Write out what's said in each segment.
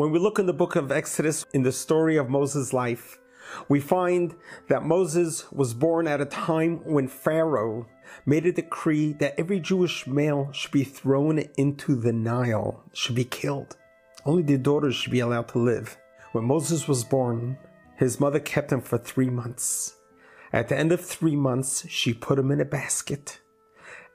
When we look in the book of Exodus in the story of Moses' life, we find that Moses was born at a time when Pharaoh made a decree that every Jewish male should be thrown into the Nile, should be killed. Only the daughters should be allowed to live. When Moses was born, his mother kept him for three months. At the end of three months, she put him in a basket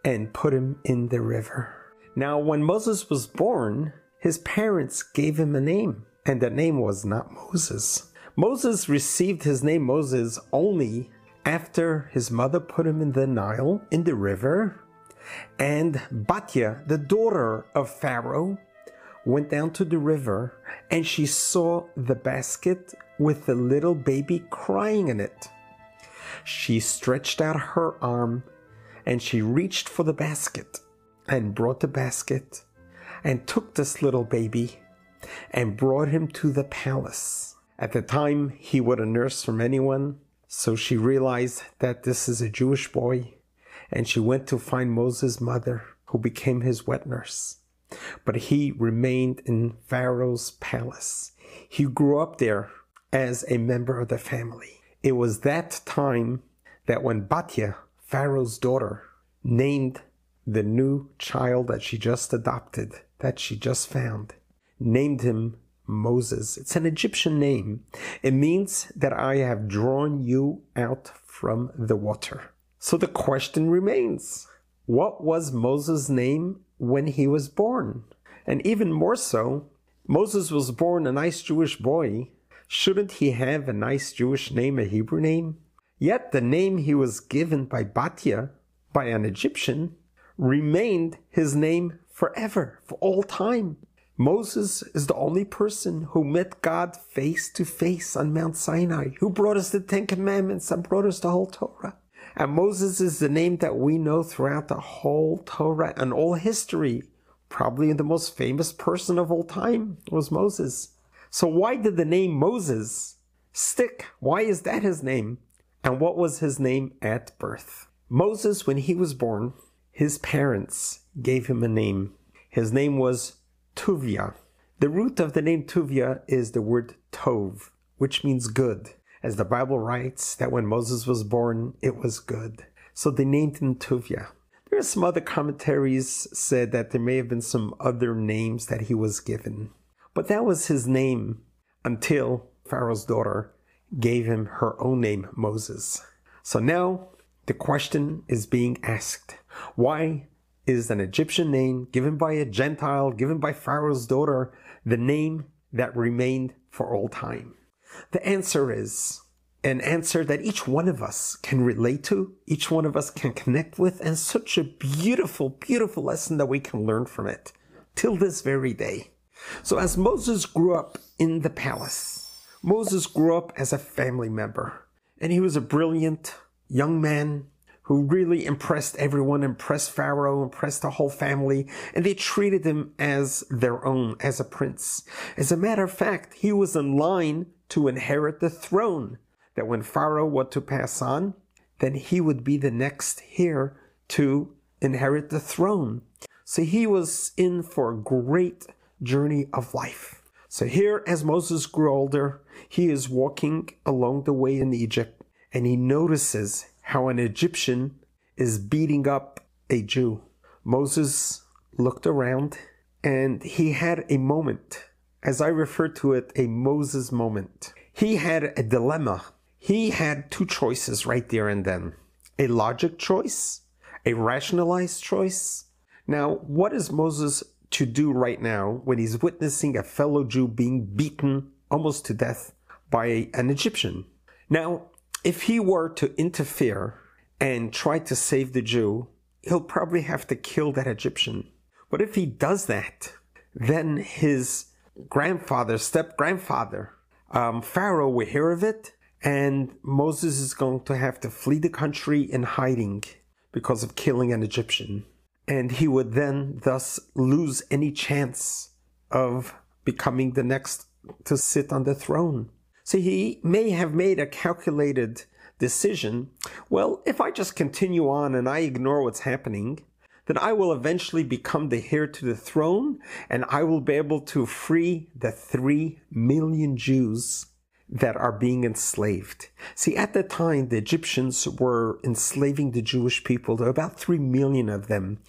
and put him in the river. Now, when Moses was born, his parents gave him a name, and that name was not Moses. Moses received his name Moses only after his mother put him in the Nile, in the river, and Batya, the daughter of Pharaoh, went down to the river and she saw the basket with the little baby crying in it. She stretched out her arm and she reached for the basket and brought the basket and took this little baby and brought him to the palace. At the time, he would a nurse from anyone, so she realized that this is a Jewish boy and she went to find Moses' mother, who became his wet nurse. But he remained in Pharaoh's palace. He grew up there as a member of the family. It was that time that when Batya, Pharaoh's daughter, named the new child that she just adopted, that she just found, named him Moses. It's an Egyptian name. It means that I have drawn you out from the water. So the question remains what was Moses' name when he was born? And even more so, Moses was born a nice Jewish boy. Shouldn't he have a nice Jewish name, a Hebrew name? Yet the name he was given by Batya, by an Egyptian, remained his name forever, for all time. Moses is the only person who met God face to face on Mount Sinai, who brought us the Ten Commandments and brought us the whole Torah. And Moses is the name that we know throughout the whole Torah and all history. Probably the most famous person of all time was Moses. So why did the name Moses stick? Why is that his name? And what was his name at birth? Moses, when he was born, his parents gave him a name. His name was Tuvia. The root of the name Tuvia is the word Tov, which means good. As the Bible writes that when Moses was born, it was good. So they named him Tuvia. There are some other commentaries said that there may have been some other names that he was given. But that was his name until Pharaoh's daughter gave him her own name, Moses. So now the question is being asked why is an Egyptian name given by a Gentile, given by Pharaoh's daughter, the name that remained for all time? The answer is an answer that each one of us can relate to, each one of us can connect with, and such a beautiful, beautiful lesson that we can learn from it till this very day. So, as Moses grew up in the palace, Moses grew up as a family member, and he was a brilliant young man who really impressed everyone, impressed Pharaoh, impressed the whole family, and they treated him as their own, as a prince. As a matter of fact, he was in line to inherit the throne, that when Pharaoh were to pass on, then he would be the next heir to inherit the throne. So he was in for a great journey of life. So here, as Moses grew older, he is walking along the way in Egypt and he notices how an Egyptian is beating up a Jew. Moses looked around and he had a moment, as I refer to it, a Moses moment. He had a dilemma. He had two choices right there and then a logic choice, a rationalized choice. Now, what is Moses to do right now when he's witnessing a fellow Jew being beaten almost to death by an Egyptian? Now, if he were to interfere and try to save the Jew, he'll probably have to kill that Egyptian. But if he does that, then his grandfather, step grandfather, um, Pharaoh will hear of it, and Moses is going to have to flee the country in hiding because of killing an Egyptian. And he would then thus lose any chance of becoming the next to sit on the throne. So he may have made a calculated decision. Well, if I just continue on and I ignore what's happening, then I will eventually become the heir to the throne and I will be able to free the three million Jews that are being enslaved. See, at the time, the Egyptians were enslaving the Jewish people. There were about three million of them.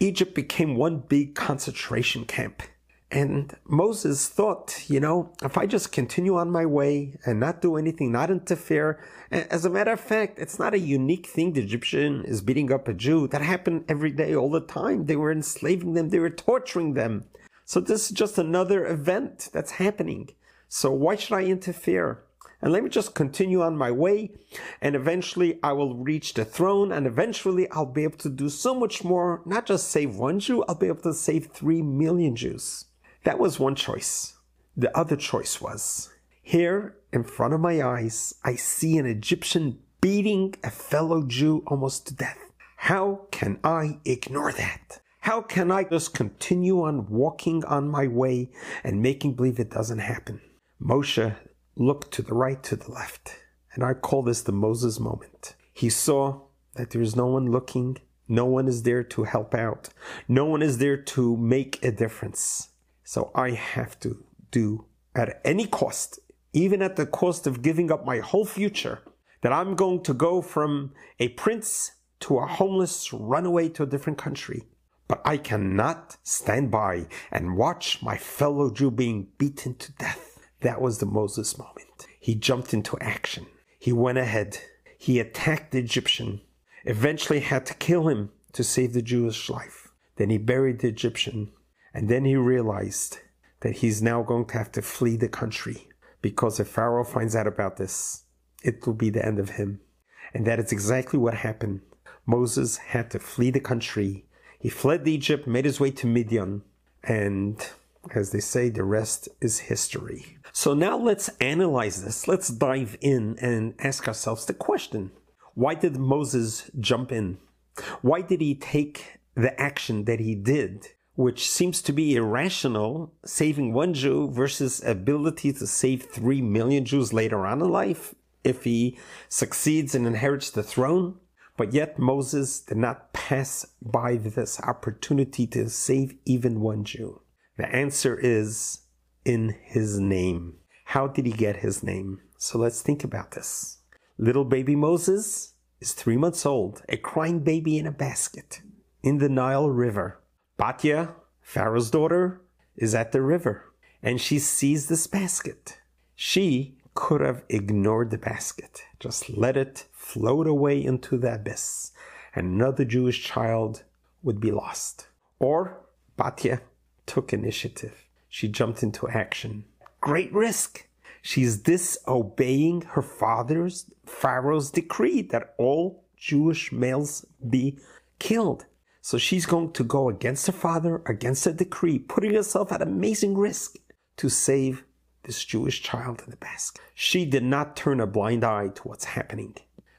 Egypt became one big concentration camp. And Moses thought, you know, if I just continue on my way and not do anything, not interfere, as a matter of fact, it's not a unique thing. The Egyptian is beating up a Jew. That happened every day, all the time. They were enslaving them, they were torturing them. So this is just another event that's happening. So why should I interfere? And let me just continue on my way, and eventually I will reach the throne, and eventually I'll be able to do so much more, not just save one Jew, I'll be able to save three million Jews. That was one choice. The other choice was here in front of my eyes, I see an Egyptian beating a fellow Jew almost to death. How can I ignore that? How can I just continue on walking on my way and making believe it doesn't happen? Moshe looked to the right, to the left, and I call this the Moses moment. He saw that there is no one looking, no one is there to help out, no one is there to make a difference. So I have to do at any cost, even at the cost of giving up my whole future, that I'm going to go from a prince to a homeless runaway to a different country. But I cannot stand by and watch my fellow Jew being beaten to death. That was the Moses moment. He jumped into action. He went ahead. He attacked the Egyptian, eventually had to kill him to save the Jewish life. Then he buried the Egyptian and then he realized that he's now going to have to flee the country because if Pharaoh finds out about this, it will be the end of him. And that is exactly what happened. Moses had to flee the country. He fled Egypt, made his way to Midian, and as they say, the rest is history. So now let's analyze this. Let's dive in and ask ourselves the question why did Moses jump in? Why did he take the action that he did? Which seems to be irrational, saving one Jew versus ability to save three million Jews later on in life if he succeeds and inherits the throne. But yet Moses did not pass by this opportunity to save even one Jew. The answer is in his name. How did he get his name? So let's think about this. Little baby Moses is three months old, a crying baby in a basket in the Nile River. Batya, Pharaoh's daughter, is at the river and she sees this basket. She could have ignored the basket, just let it float away into the abyss, and another Jewish child would be lost. Or Batya took initiative. She jumped into action. Great risk. She's disobeying her father's, Pharaoh's decree that all Jewish males be killed. So she's going to go against her father, against the decree, putting herself at amazing risk to save this Jewish child in the basket. She did not turn a blind eye to what's happening,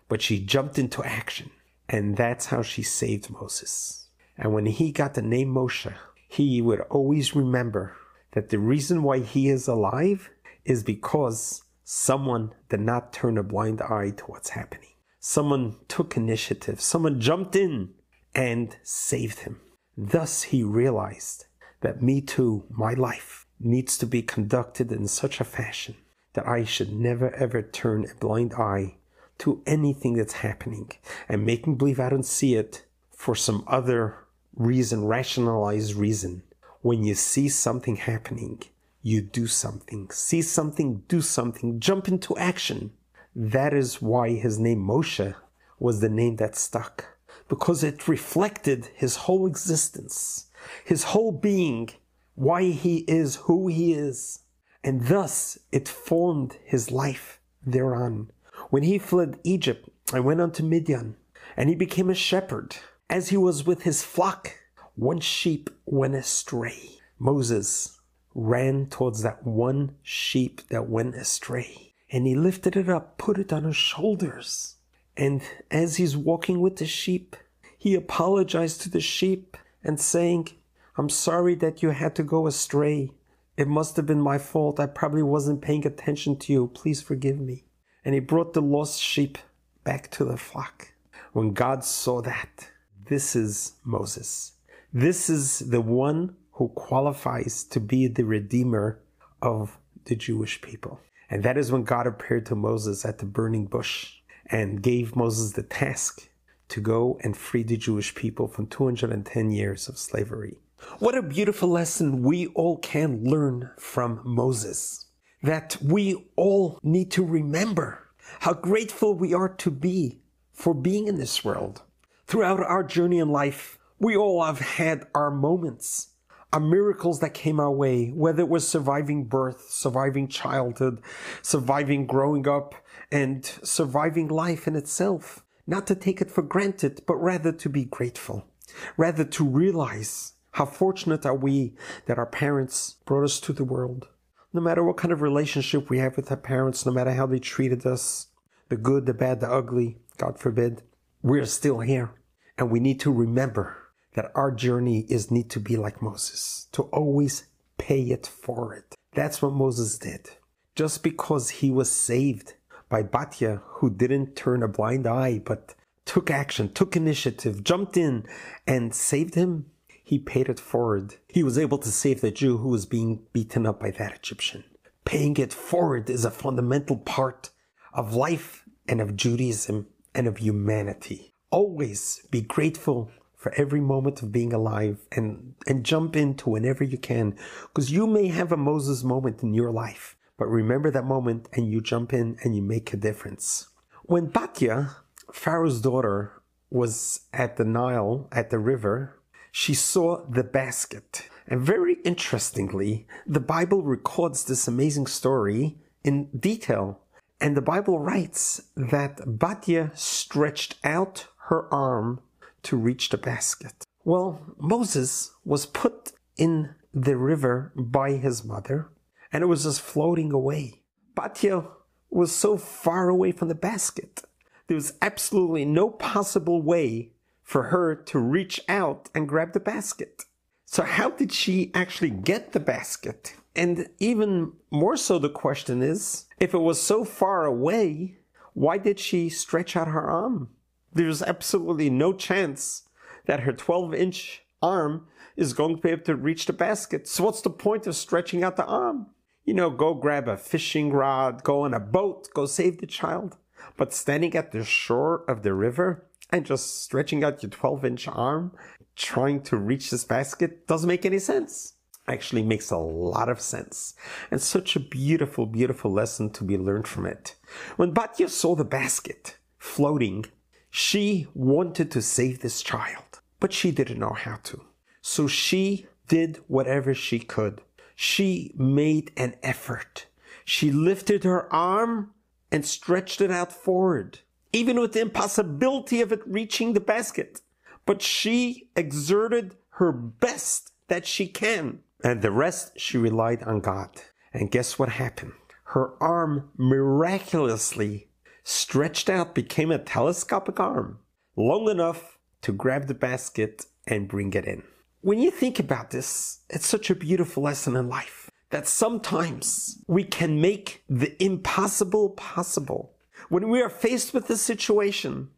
but she jumped into action. And that's how she saved Moses. And when he got the name Moshe, he would always remember that the reason why he is alive is because someone did not turn a blind eye to what's happening. Someone took initiative. Someone jumped in and saved him. Thus he realized that me too, my life, needs to be conducted in such a fashion that I should never ever turn a blind eye to anything that's happening and making believe I don't see it for some other reason, rationalized reason. When you see something happening, you do something. See something, do something, jump into action. That is why his name Moshe was the name that stuck because it reflected his whole existence, his whole being, why he is who he is. And thus it formed his life thereon. When he fled Egypt and went unto Midian, and he became a shepherd, as he was with his flock, one sheep went astray. Moses ran towards that one sheep that went astray, and he lifted it up, put it on his shoulders, and as he's walking with the sheep, he apologized to the sheep and saying, I'm sorry that you had to go astray. It must have been my fault. I probably wasn't paying attention to you. Please forgive me. And he brought the lost sheep back to the flock. When God saw that, this is Moses. This is the one who qualifies to be the redeemer of the Jewish people. And that is when God appeared to Moses at the burning bush and gave Moses the task to go and free the Jewish people from 210 years of slavery. What a beautiful lesson we all can learn from Moses. That we all need to remember how grateful we are to be for being in this world. Throughout our journey in life, we all have had our moments, our miracles that came our way, whether it was surviving birth, surviving childhood, surviving growing up, and surviving life in itself. Not to take it for granted, but rather to be grateful, rather to realize how fortunate are we that our parents brought us to the world. No matter what kind of relationship we have with our parents, no matter how they treated us, the good, the bad, the ugly, God forbid, we're still here. And we need to remember that our journey is need to be like Moses, to always pay it forward. That's what Moses did. Just because he was saved by Batya, who didn't turn a blind eye, but took action, took initiative, jumped in, and saved him, he paid it forward. He was able to save the Jew who was being beaten up by that Egyptian. Paying it forward is a fundamental part of life and of Judaism and of humanity. Always be grateful for every moment of being alive and, and jump into whenever you can because you may have a Moses moment in your life but remember that moment and you jump in and you make a difference. When Batya, Pharaoh's daughter, was at the Nile, at the river, she saw the basket. And very interestingly, the Bible records this amazing story in detail. And the Bible writes that Batya stretched out her arm to reach the basket. Well, Moses was put in the river by his mother and it was just floating away. Batya was so far away from the basket. There was absolutely no possible way for her to reach out and grab the basket. So how did she actually get the basket? And even more so, the question is, if it was so far away, why did she stretch out her arm? There's absolutely no chance that her 12 inch arm is going to be able to reach the basket. So what's the point of stretching out the arm? You know, go grab a fishing rod, go on a boat, go save the child. But standing at the shore of the river and just stretching out your 12 inch arm, trying to reach this basket doesn't make any sense. Actually makes a lot of sense. And such a beautiful, beautiful lesson to be learned from it. When Batya saw the basket floating, she wanted to save this child, but she didn't know how to. So she did whatever she could she made an effort. She lifted her arm and stretched it out forward, even with the impossibility of it reaching the basket. But she exerted her best that she can. And the rest she relied on God. And guess what happened? Her arm miraculously stretched out, became a telescopic arm, long enough to grab the basket and bring it in. When you think about this, it's such a beautiful lesson in life that sometimes we can make the impossible possible. When we are faced with a situation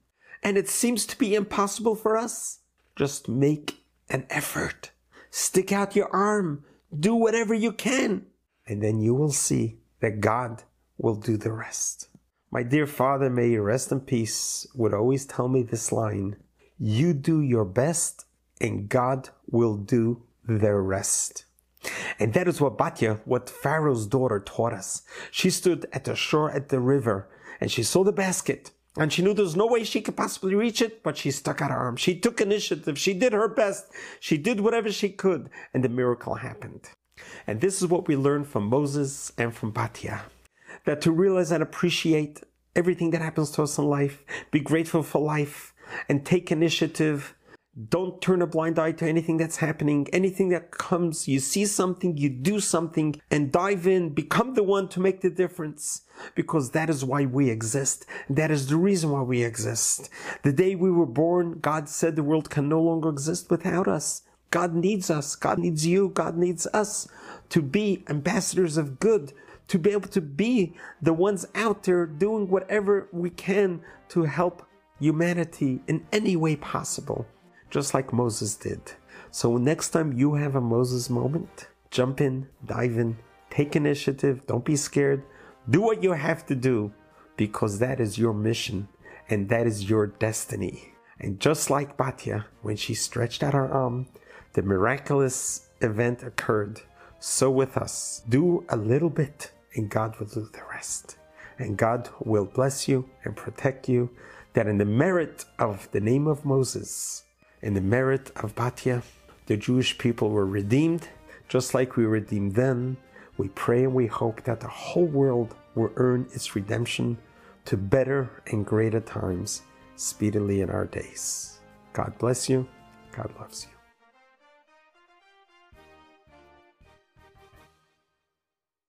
and it seems to be impossible for us, just make an effort. Stick out your arm. Do whatever you can. And then you will see that God will do the rest. My dear father, may you rest in peace, would always tell me this line You do your best and God will do the rest. And that is what Batya, what Pharaoh's daughter taught us. She stood at the shore at the river and she saw the basket and she knew there was no way she could possibly reach it, but she stuck out her arm. She took initiative. She did her best. She did whatever she could and the miracle happened. And this is what we learn from Moses and from Batya. That to realize and appreciate everything that happens to us in life, be grateful for life, and take initiative don't turn a blind eye to anything that's happening. Anything that comes, you see something, you do something, and dive in. Become the one to make the difference. Because that is why we exist. That is the reason why we exist. The day we were born, God said the world can no longer exist without us. God needs us. God needs you. God needs us to be ambassadors of good, to be able to be the ones out there doing whatever we can to help humanity in any way possible. Just like Moses did. So next time you have a Moses moment, jump in, dive in, take initiative, don't be scared. Do what you have to do because that is your mission and that is your destiny. And just like Batya, when she stretched out her arm, the miraculous event occurred. So with us, do a little bit and God will do the rest. And God will bless you and protect you. That in the merit of the name of Moses, in the merit of Batya, the Jewish people were redeemed, just like we redeemed them. We pray and we hope that the whole world will earn its redemption to better and greater times speedily in our days. God bless you. God loves you.